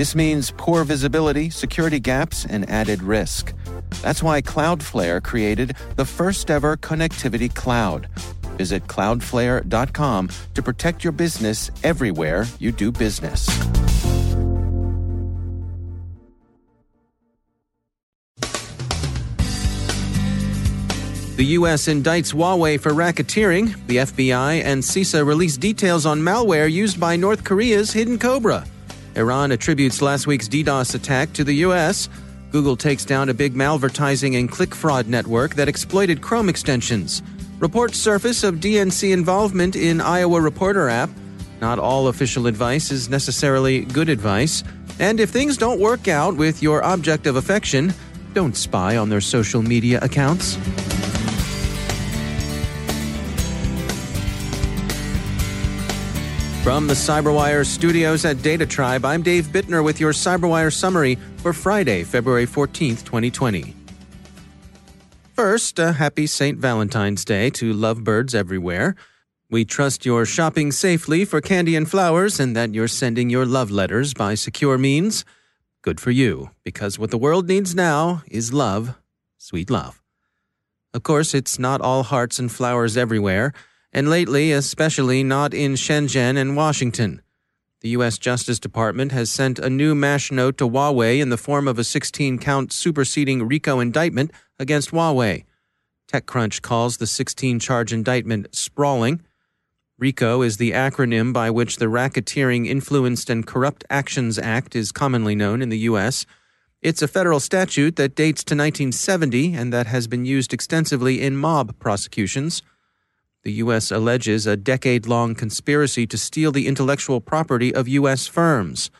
This means poor visibility, security gaps, and added risk. That's why Cloudflare created the first ever connectivity cloud. Visit cloudflare.com to protect your business everywhere you do business. The U.S. indicts Huawei for racketeering. The FBI and CISA release details on malware used by North Korea's Hidden Cobra. Iran attributes last week's DDoS attack to the U.S. Google takes down a big malvertising and click fraud network that exploited Chrome extensions. Reports surface of DNC involvement in Iowa Reporter app. Not all official advice is necessarily good advice. And if things don't work out with your object of affection, don't spy on their social media accounts. From the CyberWire studios at Data Tribe, I'm Dave Bittner with your CyberWire summary for Friday, February 14th, 2020. First, a happy St. Valentine's Day to lovebirds everywhere. We trust you're shopping safely for candy and flowers and that you're sending your love letters by secure means. Good for you, because what the world needs now is love, sweet love. Of course, it's not all hearts and flowers everywhere and lately, especially not in Shenzhen and Washington. The U.S. Justice Department has sent a new MASH note to Huawei in the form of a 16 count superseding RICO indictment against Huawei. TechCrunch calls the 16 charge indictment sprawling. RICO is the acronym by which the Racketeering, Influenced, and Corrupt Actions Act is commonly known in the U.S. It's a federal statute that dates to 1970 and that has been used extensively in mob prosecutions. The U.S. alleges a decade long conspiracy to steal the intellectual property of U.S. firms.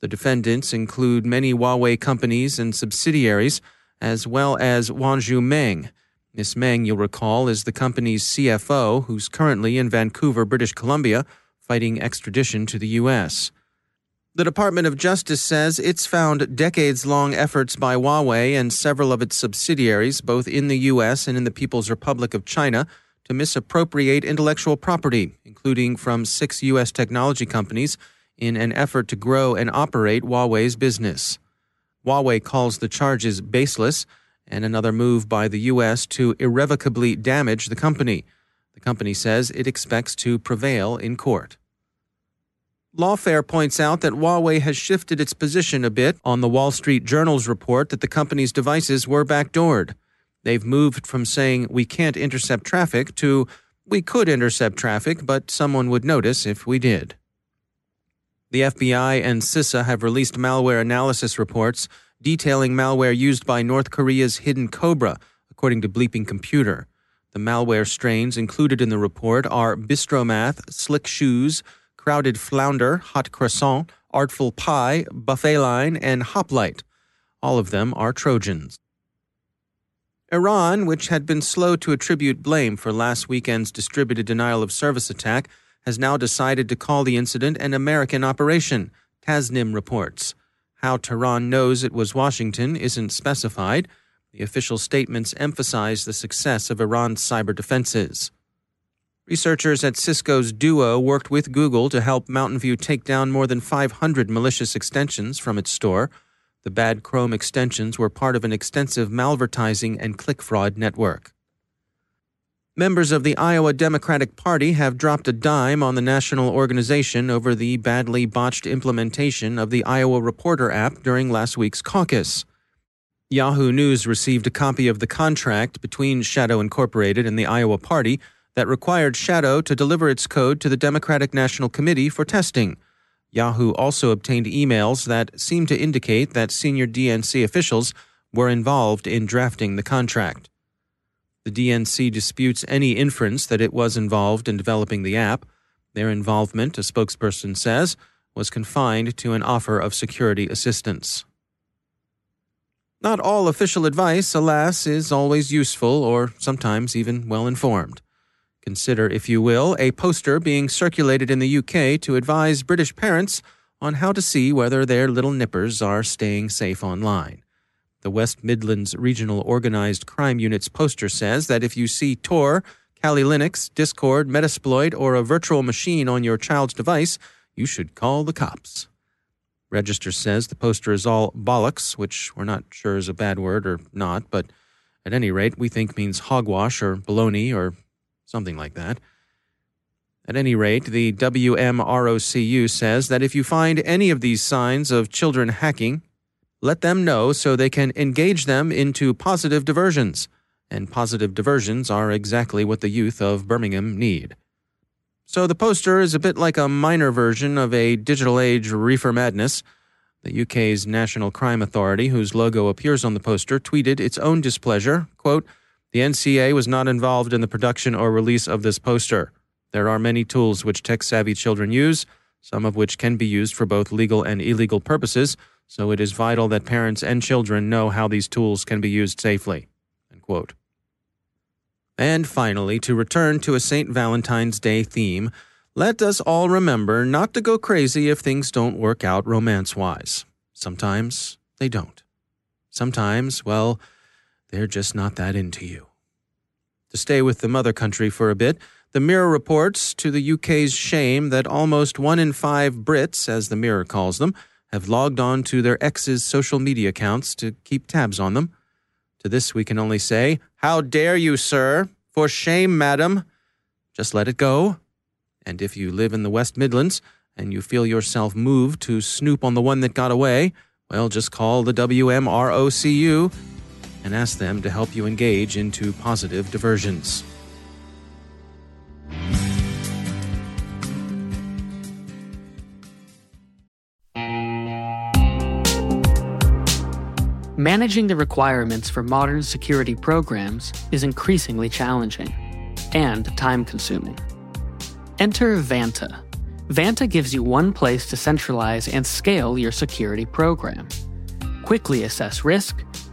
The defendants include many Huawei companies and subsidiaries, as well as Wanzhou Meng. Miss Meng, you'll recall, is the company's CFO, who's currently in Vancouver, British Columbia, fighting extradition to the U.S. The Department of Justice says it's found decades long efforts by Huawei and several of its subsidiaries, both in the U.S. and in the People's Republic of China, to misappropriate intellectual property, including from six U.S. technology companies, in an effort to grow and operate Huawei's business. Huawei calls the charges baseless and another move by the U.S. to irrevocably damage the company. The company says it expects to prevail in court. Lawfare points out that Huawei has shifted its position a bit on the Wall Street Journal's report that the company's devices were backdoored. They've moved from saying we can't intercept traffic to we could intercept traffic, but someone would notice if we did. The FBI and CISA have released malware analysis reports detailing malware used by North Korea's Hidden Cobra, according to Bleeping Computer. The malware strains included in the report are Bistromath, Slick Shoes, Crowded Flounder, Hot Croissant, Artful Pie, Buffet Line, and Hoplight. All of them are Trojans. Iran, which had been slow to attribute blame for last weekend's distributed denial of service attack, has now decided to call the incident an American operation, Tasnim reports. How Tehran knows it was Washington isn't specified. The official statements emphasize the success of Iran's cyber defenses. Researchers at Cisco's Duo worked with Google to help Mountain View take down more than 500 malicious extensions from its store. The bad Chrome extensions were part of an extensive malvertising and click fraud network. Members of the Iowa Democratic Party have dropped a dime on the national organization over the badly botched implementation of the Iowa Reporter app during last week's caucus. Yahoo News received a copy of the contract between Shadow Incorporated and the Iowa Party that required Shadow to deliver its code to the Democratic National Committee for testing. Yahoo also obtained emails that seemed to indicate that senior DNC officials were involved in drafting the contract. The DNC disputes any inference that it was involved in developing the app. Their involvement, a spokesperson says, was confined to an offer of security assistance. Not all official advice, alas, is always useful or sometimes even well informed. Consider, if you will, a poster being circulated in the UK to advise British parents on how to see whether their little nippers are staying safe online. The West Midlands Regional Organized Crime Unit's poster says that if you see Tor, Kali Linux, Discord, Metasploit, or a virtual machine on your child's device, you should call the cops. Register says the poster is all bollocks, which we're not sure is a bad word or not, but at any rate, we think means hogwash or baloney or something like that. At any rate, the WMROCU says that if you find any of these signs of children hacking, let them know so they can engage them into positive diversions. And positive diversions are exactly what the youth of Birmingham need. So the poster is a bit like a minor version of a digital age reefer madness. The UK's National Crime Authority, whose logo appears on the poster, tweeted its own displeasure. Quote, the NCA was not involved in the production or release of this poster. There are many tools which tech savvy children use, some of which can be used for both legal and illegal purposes, so it is vital that parents and children know how these tools can be used safely. And finally, to return to a St. Valentine's Day theme, let us all remember not to go crazy if things don't work out romance wise. Sometimes they don't. Sometimes, well, they're just not that into you. To stay with the mother country for a bit, the Mirror reports, to the UK's shame, that almost one in five Brits, as the Mirror calls them, have logged on to their ex's social media accounts to keep tabs on them. To this we can only say, How dare you, sir? For shame, madam. Just let it go. And if you live in the West Midlands and you feel yourself moved to snoop on the one that got away, well, just call the WMROCU and ask them to help you engage into positive diversions. Managing the requirements for modern security programs is increasingly challenging and time consuming. Enter Vanta. Vanta gives you one place to centralize and scale your security program. Quickly assess risk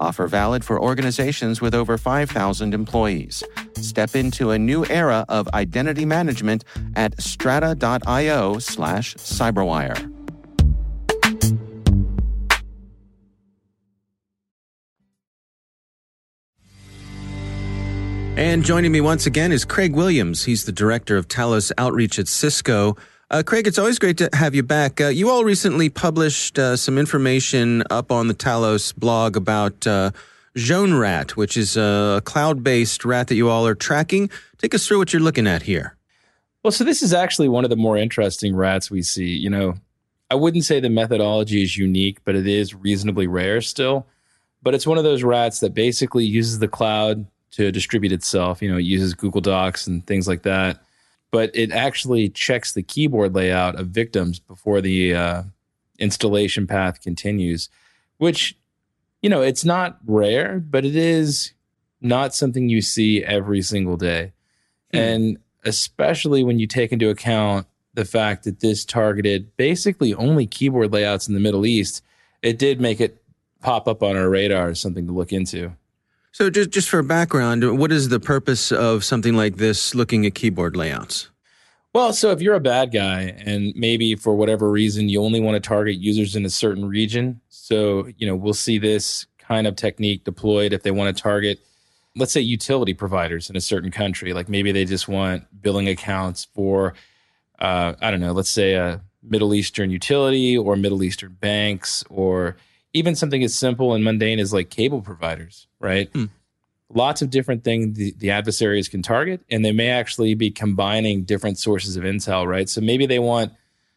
Offer valid for organizations with over 5,000 employees. Step into a new era of identity management at strata.io slash cyberwire. And joining me once again is Craig Williams. He's the director of Talos Outreach at Cisco. Uh, Craig, it's always great to have you back. Uh, you all recently published uh, some information up on the Talos blog about uh, JhoneRAT, which is a cloud based rat that you all are tracking. Take us through what you're looking at here. Well, so this is actually one of the more interesting rats we see. You know, I wouldn't say the methodology is unique, but it is reasonably rare still. but it's one of those rats that basically uses the cloud to distribute itself. You know, it uses Google Docs and things like that, but it actually checks the keyboard layout of victims before the uh, installation path continues, which, you know, it's not rare, but it is not something you see every single day. Hmm. And especially when you take into account the fact that this targeted basically only keyboard layouts in the Middle East, it did make it pop up on our radar as something to look into. So, just just for background, what is the purpose of something like this? Looking at keyboard layouts. Well, so if you're a bad guy and maybe for whatever reason you only want to target users in a certain region, so you know we'll see this kind of technique deployed if they want to target, let's say, utility providers in a certain country. Like maybe they just want billing accounts for, uh, I don't know, let's say a Middle Eastern utility or Middle Eastern banks or even something as simple and mundane as like cable providers, right? Hmm. Lots of different things the, the adversaries can target, and they may actually be combining different sources of intel, right? So maybe they want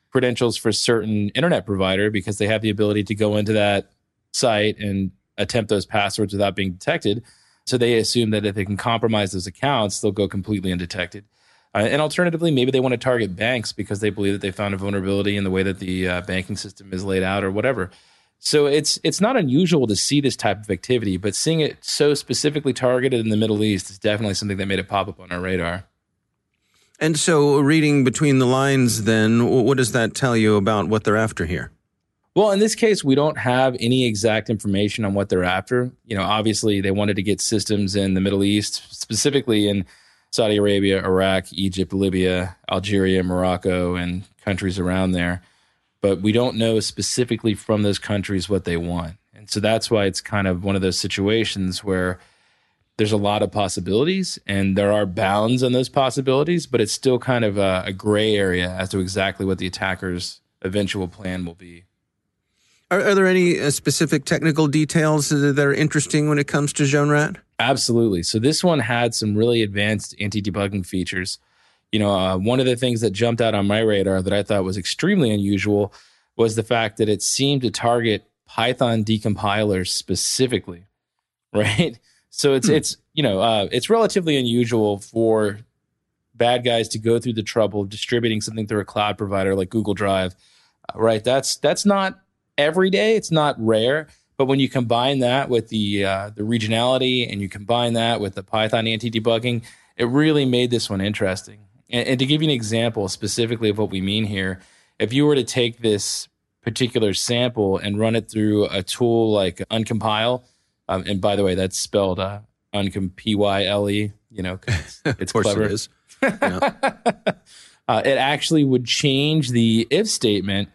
credentials for certain internet provider because they have the ability to go into that site and attempt those passwords without being detected. So they assume that if they can compromise those accounts, they'll go completely undetected. Uh, and alternatively, maybe they want to target banks because they believe that they found a vulnerability in the way that the uh, banking system is laid out or whatever. So it's it's not unusual to see this type of activity, but seeing it so specifically targeted in the Middle East is definitely something that made it pop up on our radar. And so, reading between the lines, then, what does that tell you about what they're after here? Well, in this case, we don't have any exact information on what they're after. You know, obviously, they wanted to get systems in the Middle East, specifically in Saudi Arabia, Iraq, Egypt, Libya, Algeria, Morocco, and countries around there but we don't know specifically from those countries what they want. And so that's why it's kind of one of those situations where there's a lot of possibilities and there are bounds on those possibilities, but it's still kind of a, a gray area as to exactly what the attacker's eventual plan will be. Are, are there any uh, specific technical details that are interesting when it comes to JhoneRAT? Absolutely. So this one had some really advanced anti-debugging features you know, uh, one of the things that jumped out on my radar that I thought was extremely unusual was the fact that it seemed to target Python decompilers specifically, right? So it's hmm. it's you know uh, it's relatively unusual for bad guys to go through the trouble of distributing something through a cloud provider like Google Drive, uh, right? That's that's not every day. It's not rare. But when you combine that with the uh, the regionality and you combine that with the Python anti debugging, it really made this one interesting. And, and to give you an example specifically of what we mean here, if you were to take this particular sample and run it through a tool like Uncompyle, um, and by the way, that's spelled uh, Uncom P Y L E. You know, it's, it's clever. It is. Yeah. uh, it actually would change the if statement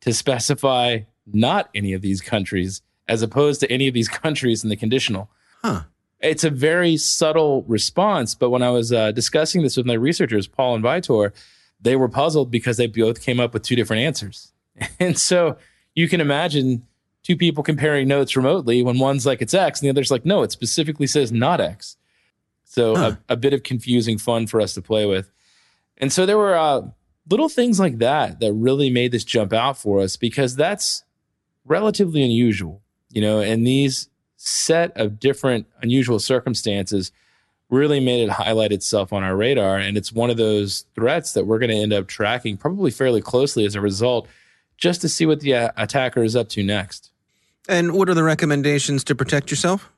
to specify not any of these countries, as opposed to any of these countries in the conditional. Huh it's a very subtle response. But when I was uh, discussing this with my researchers, Paul and Vitor, they were puzzled because they both came up with two different answers. And so you can imagine two people comparing notes remotely when one's like it's X and the other's like, no, it specifically says not X. So huh. a, a, bit of confusing fun for us to play with. And so there were uh, little things like that that really made this jump out for us because that's relatively unusual, you know, and these set of different unusual circumstances really made it highlight itself on our radar. And it's one of those threats that we're going to end up tracking probably fairly closely as a result, just to see what the uh, attacker is up to next. And what are the recommendations to protect yourself?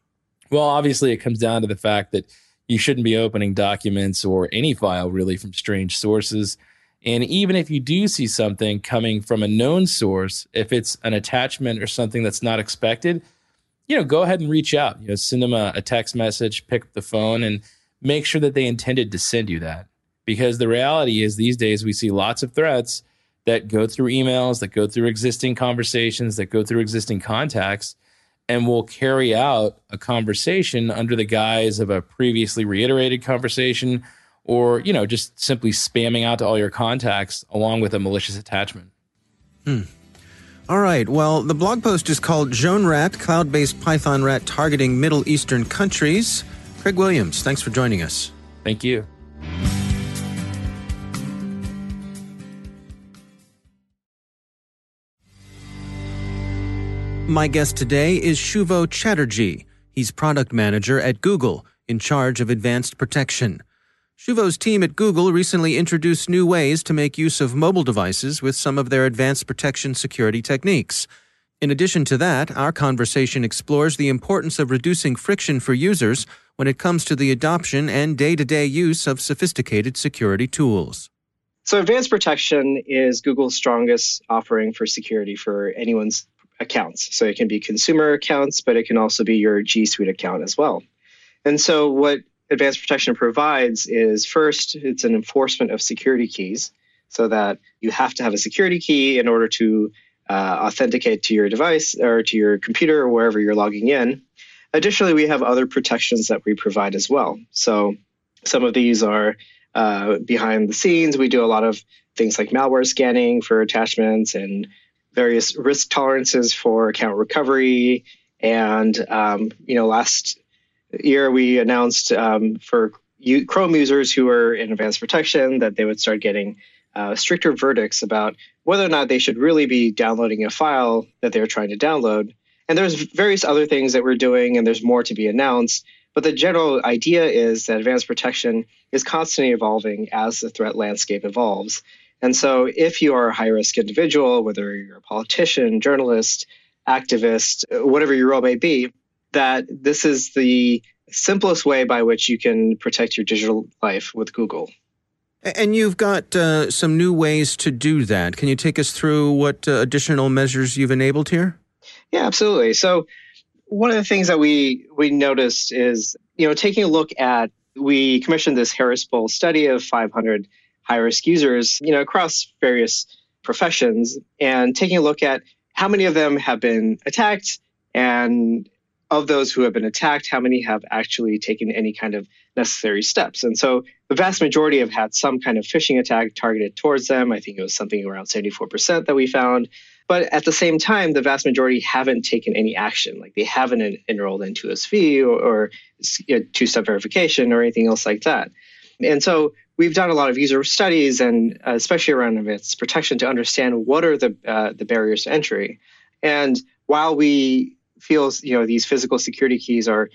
Well, obviously, it comes down to the fact that you shouldn't be opening documents or any file really from strange sources. And even if you do see something coming from a known source, if it's an attachment or something that's not expected, you know, go ahead and reach out. You know, send them a, a text message, pick up the phone, and make sure that they intended to send you that. Because the reality is, these days we see lots of threats that go through emails, that go through existing conversations, that go through existing contacts, and will carry out a conversation under the guise of a previously reiterated conversation or, you know, just simply spamming out to all your contacts along with a malicious attachment. Hmm. All right. Well, the blog post is called JhoneRAT, cloud based Python rat targeting Middle Eastern countries. Craig Williams, thanks for joining us. Thank you. My guest today is Shuvo Chatterjee. He's product manager at Google, in charge of advanced protection. Shuvo's team at Google recently introduced new ways to make use of mobile devices with some of their advanced protection security techniques. In addition to that, our conversation explores the importance of reducing friction for users when it comes to the adoption and day to day use of sophisticated security tools. So, advanced protection is Google's strongest offering for security for anyone's accounts. So it can be consumer accounts, but it can also be your G Suite account as well. And so what advanced protection provides is first, it's an enforcement of security keys so that you have to have a security key in order to uh, authenticate to your device or to your computer or wherever you're logging in. Additionally, we have other protections that we provide as well. So some of these are uh, behind the scenes. We do a lot of things like malware scanning for attachments and various risk tolerances for account recovery. And, um, you know, last year we announced um, for Chrome users who are in advanced protection that they would start getting uh, stricter verdicts about whether or not they should really be downloading a file that they're trying to download. And there's various other things that we're doing, and there's more to be announced. But the general idea is that advanced protection is constantly evolving as the threat landscape evolves. And so, if you are a high risk individual, whether you're a politician, journalist, activist, whatever your role may be, that this is the simplest way by which you can protect your digital life with Google. And you've got uh, some new ways to do that. Can you take us through what uh, additional measures you've enabled here? Yeah, absolutely. So, one of the things that we we noticed is, you know, taking a look at we commissioned this Harris Poll study of 500 high risk users, you know, across various professions and taking a look at how many of them have been attacked and of those who have been attacked, how many have actually taken any kind of necessary steps? And so the vast majority have had some kind of phishing attack targeted towards them. I think it was something around 74% that we found. But at the same time, the vast majority haven't taken any action. Like they haven't enrolled in 2SV or, or two step verification or anything else like that. And so we've done a lot of user studies and uh, especially around advanced protection to understand what are the uh, the barriers to entry. And while we feel you know these physical security keys are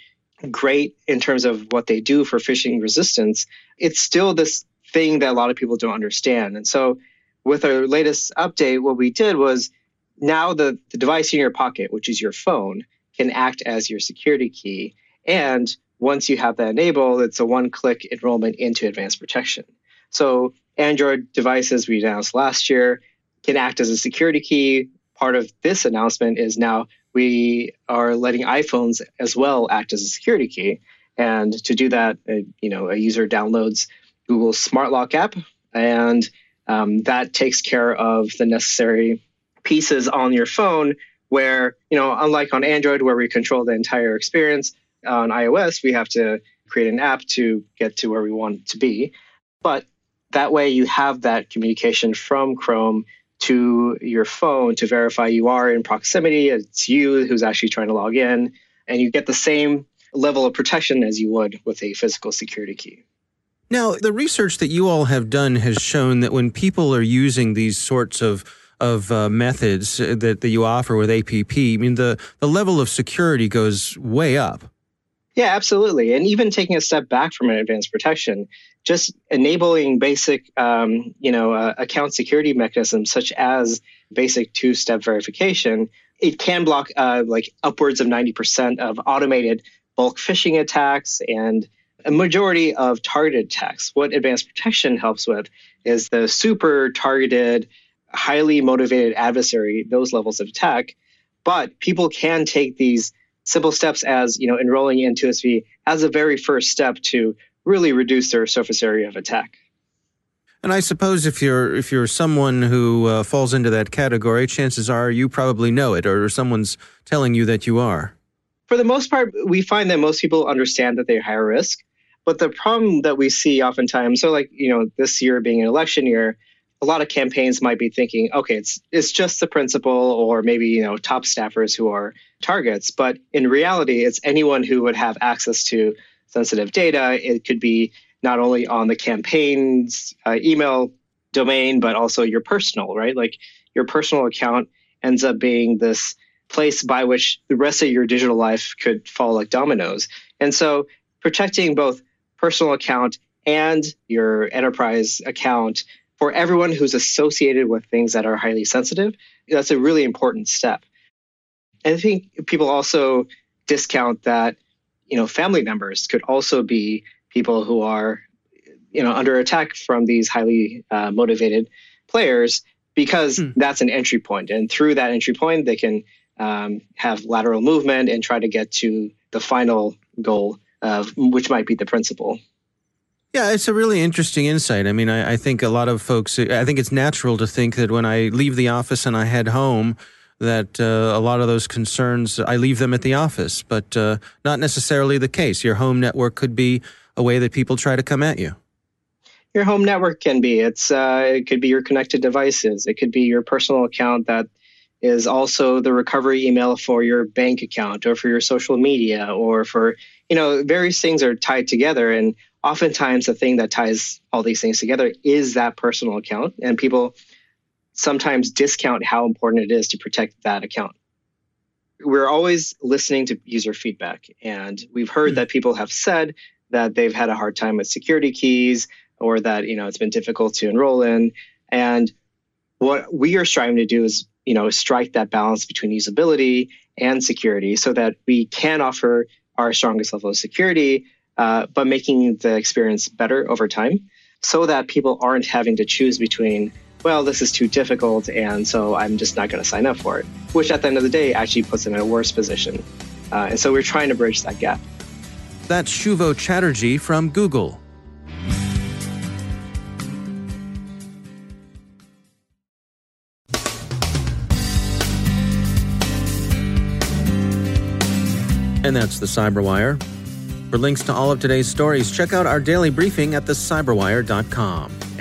great in terms of what they do for phishing resistance, it's still this thing that a lot of people don't understand. And so with our latest update, what we did was now the, the device in your pocket, which is your phone, can act as your security key. And once you have that enabled, it's a one click enrollment into advanced protection. So, Android devices we announced last year can act as a security key. Part of this announcement is now we are letting iPhones as well act as a security key. And to do that, uh, you know, a user downloads Google's Smart Lock app, and um, that takes care of the necessary pieces on your phone. Where you know, unlike on Android, where we control the entire experience, on iOS, we have to create an app to get to where we want to be. But that way, you have that communication from Chrome to your phone to verify you are in proximity. It's you who's actually trying to log in, and you get the same level of protection as you would with a physical security key. Now, the research that you all have done has shown that when people are using these sorts of of uh, methods that, that you offer with APP, I mean the the level of security goes way up. Yeah, absolutely. And even taking a step back from an advanced protection, just enabling basic, um, you know, uh, account security mechanisms such as basic two-step verification, it can block uh, like upwards of 90% of automated bulk phishing attacks and a majority of targeted attacks. What advanced protection helps with is the super targeted, highly motivated adversary, those levels of attack. But people can take these simple steps as you know enrolling in 2SV as a very first step to really reduce their surface area of attack. And I suppose if you're if you're someone who uh, falls into that category, chances are you probably know it, or someone's telling you that you are. For the most part, we find that most people understand that they're higher risk. But the problem that we see oftentimes, so like you know, this year being an election year, a lot of campaigns might be thinking, okay, it's it's just the principal or maybe you know top staffers who are targets, but in reality, it's anyone who would have access to sensitive data. It could be not only on the campaign's uh, email domain, but also your personal, right? Like your personal account ends up being this place by which the rest of your digital life could fall like dominoes. And so protecting both personal account and your enterprise account for everyone who's associated with things that are highly sensitive, that's a really important step. And I think people also discount that, you know, family members could also be people who are, you know, under attack from these highly uh, motivated players because hmm. that's an entry. And through that entry point, they can um, have lateral movement and try to get to the final goal, of, which might be the principal. Yeah, it's a really interesting insight. I mean, I, I, think a lot of folks, I think it's natural to think that when I leave the office and I head home, that uh, a lot of those concerns, I leave them at the office, but uh, not necessarily the case. Your home network could be a way that people try to come at you. Your home network can be. It's uh, it could be your connected devices. It could be your personal account that is also the recovery email for your bank account or for your social media or for you know various things are tied together and oftentimes the thing that ties all these things together is that personal account and people sometimes discount how important it is to protect that account we're always listening to user feedback and we've heard mm-hmm. that people have said that they've had a hard time with security keys or that you know it's been difficult to enroll in and what we are striving to do is you know strike that balance between usability and security so that we can offer our strongest level of security uh, but making the experience better over time so that people aren't having to choose between, well, this is too difficult, and so I'm just not going to sign up for it, which at the end of the day actually puts them in a worse position. Uh, and so we're trying to bridge that gap. That's Shuvo Chatterjee from Google. And that's the Cyberwire. For links to all of today's stories, check out our daily briefing at thecyberwire.com.